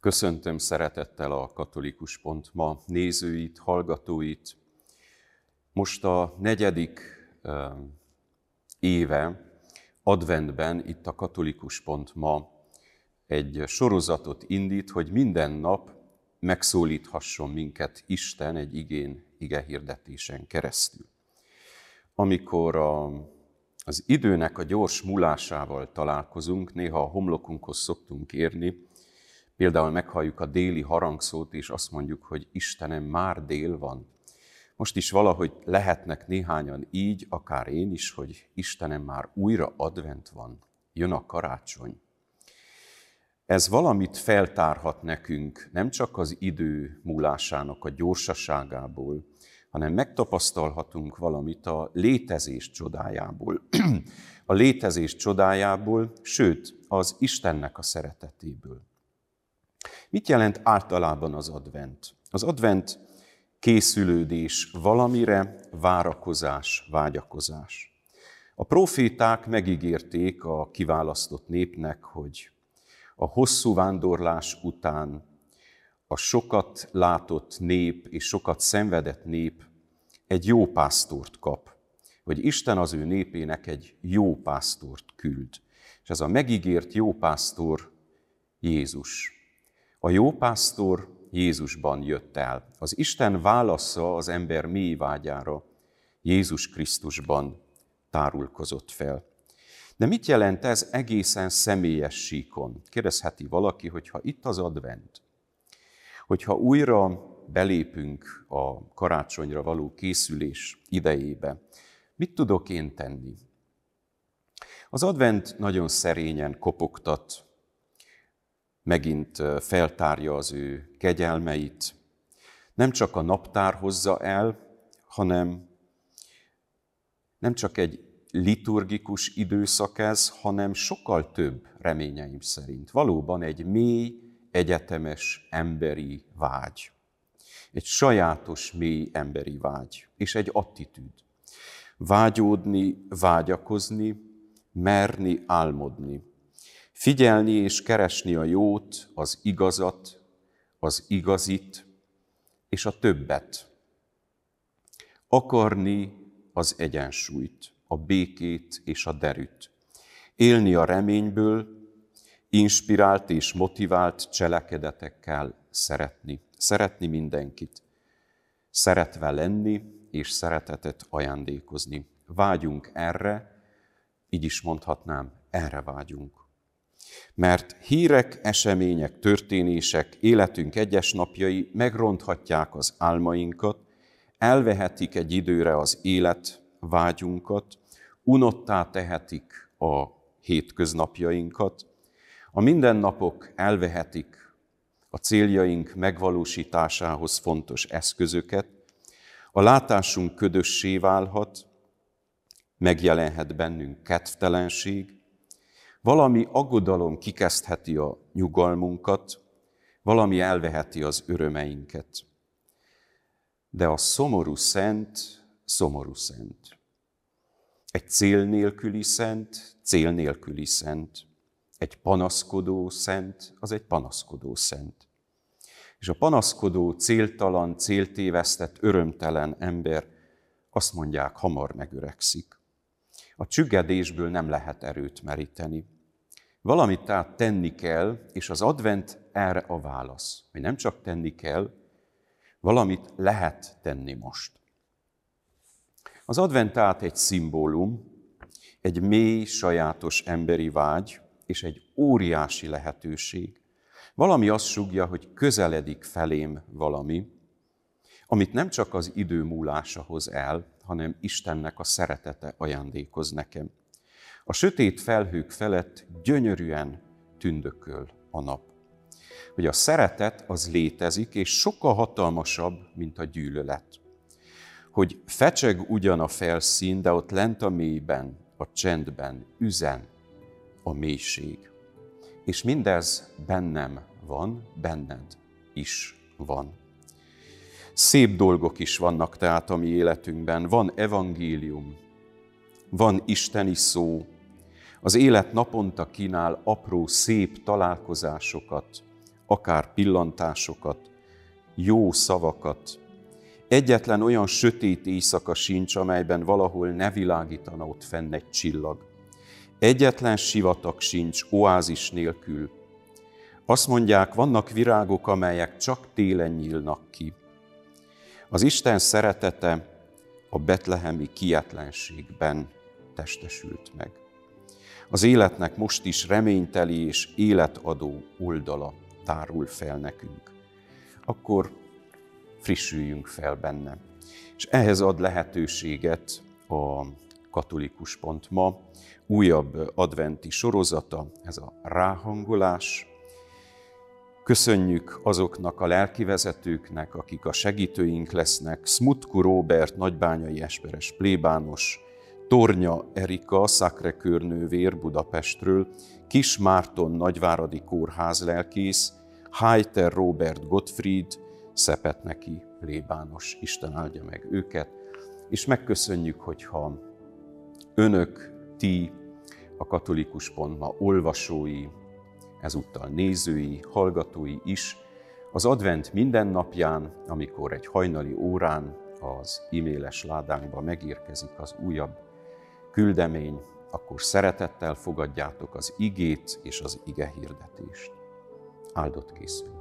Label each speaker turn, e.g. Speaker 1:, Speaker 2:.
Speaker 1: Köszöntöm szeretettel a katolikus pont ma nézőit, hallgatóit. Most a negyedik éve adventben itt a katolikus pont ma egy sorozatot indít, hogy minden nap megszólíthasson minket Isten egy igén, ige hirdetésen keresztül. Amikor a, az időnek a gyors múlásával találkozunk, néha a homlokunkhoz szoktunk érni, Például meghalljuk a déli harangszót, és azt mondjuk, hogy Istenem, már dél van. Most is valahogy lehetnek néhányan így, akár én is, hogy Istenem, már újra advent van, jön a karácsony. Ez valamit feltárhat nekünk, nem csak az idő múlásának a gyorsaságából, hanem megtapasztalhatunk valamit a létezés csodájából. a létezés csodájából, sőt, az Istennek a szeretetéből. Mit jelent általában az advent? Az advent készülődés valamire, várakozás, vágyakozás. A proféták megígérték a kiválasztott népnek, hogy a hosszú vándorlás után a sokat látott nép és sokat szenvedett nép egy jó pásztort kap, hogy Isten az ő népének egy jó pásztort küld. És ez a megígért jó pásztor Jézus. A jó pásztor Jézusban jött el. Az Isten válasza az ember mély vágyára Jézus Krisztusban tárulkozott fel. De mit jelent ez egészen személyes síkon? Kérdezheti valaki, hogyha itt az advent, hogyha újra belépünk a karácsonyra való készülés idejébe, mit tudok én tenni? Az advent nagyon szerényen kopogtat megint feltárja az ő kegyelmeit. Nem csak a naptár hozza el, hanem nem csak egy liturgikus időszak ez, hanem sokkal több reményeim szerint. Valóban egy mély, egyetemes emberi vágy. Egy sajátos, mély emberi vágy, és egy attitűd. Vágyódni, vágyakozni, merni, álmodni. Figyelni és keresni a jót, az igazat, az igazit és a többet. Akarni az egyensúlyt, a békét és a derűt. Élni a reményből, inspirált és motivált cselekedetekkel szeretni. Szeretni mindenkit. Szeretve lenni és szeretetet ajándékozni. Vágyunk erre, így is mondhatnám, erre vágyunk. Mert hírek, események, történések, életünk egyes napjai megronthatják az álmainkat, elvehetik egy időre az élet vágyunkat, unottá tehetik a hétköznapjainkat, a mindennapok elvehetik a céljaink megvalósításához fontos eszközöket, a látásunk ködössé válhat, megjelenhet bennünk kedvtelenség, valami aggodalom kikezdheti a nyugalmunkat, valami elveheti az örömeinket. De a szomorú szent, szomorú szent. Egy cél nélküli szent, cél nélküli szent. Egy panaszkodó szent, az egy panaszkodó szent. És a panaszkodó, céltalan, céltévesztett, örömtelen ember azt mondják, hamar megöregszik. A csüggedésből nem lehet erőt meríteni. Valamit tehát tenni kell, és az advent erre a válasz, hogy nem csak tenni kell, valamit lehet tenni most. Az advent tehát egy szimbólum, egy mély, sajátos emberi vágy, és egy óriási lehetőség. Valami azt sugja, hogy közeledik felém valami, amit nem csak az idő múlása hoz el, hanem Istennek a szeretete ajándékoz nekem. A sötét felhők felett gyönyörűen tündököl a nap. Hogy a szeretet az létezik, és sokkal hatalmasabb, mint a gyűlölet. Hogy fecseg ugyan a felszín, de ott lent a mélyben, a csendben üzen a mélység. És mindez bennem van, benned is van. Szép dolgok is vannak tehát a mi életünkben. Van evangélium, van isteni szó, az élet naponta kínál apró, szép találkozásokat akár pillantásokat, jó szavakat. Egyetlen olyan sötét éjszaka sincs, amelyben valahol ne világítana ott fenn egy csillag. Egyetlen sivatag sincs oázis nélkül. Azt mondják, vannak virágok, amelyek csak télen nyílnak ki. Az Isten szeretete a betlehemi kietlenségben testesült meg. Az életnek most is reményteli és életadó oldala tárul fel nekünk. Akkor frissüljünk fel benne. És ehhez ad lehetőséget a katolikus pont ma, újabb adventi sorozata, ez a ráhangolás. Köszönjük azoknak a lelkivezetőknek, akik a segítőink lesznek, Smutku Róbert, nagybányai esperes plébános, Tornya Erika, Körnővér Budapestről, Kis Márton nagyváradi kórház lelkész, Heiter Robert Gottfried, Szepetneki plébános, Isten áldja meg őket, és megköszönjük, hogyha önök, ti, a katolikus pont olvasói, ezúttal nézői, hallgatói is, az advent minden napján, amikor egy hajnali órán az e-mailes ládánkba megérkezik az újabb küldemény, akkor szeretettel fogadjátok az igét és az ige hirdetést. Áldott készül.